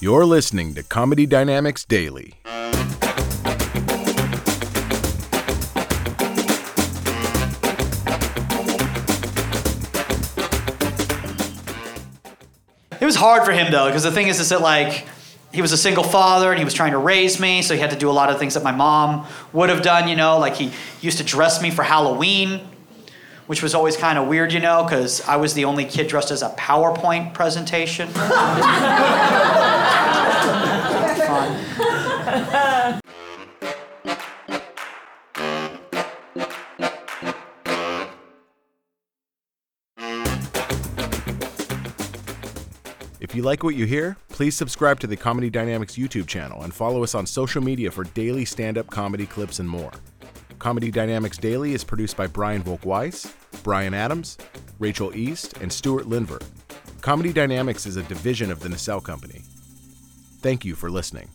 You're listening to Comedy Dynamics Daily. It was hard for him though, because the thing is, is that like he was a single father and he was trying to raise me, so he had to do a lot of things that my mom would have done. You know, like he used to dress me for Halloween, which was always kind of weird, you know, because I was the only kid dressed as a PowerPoint presentation. Fun. If you like what you hear, please subscribe to the Comedy Dynamics YouTube channel and follow us on social media for daily stand up comedy clips and more. Comedy Dynamics Daily is produced by Brian Volk-Weiss, Brian Adams, Rachel East, and Stuart Linver. Comedy Dynamics is a division of the Nacelle Company. Thank you for listening.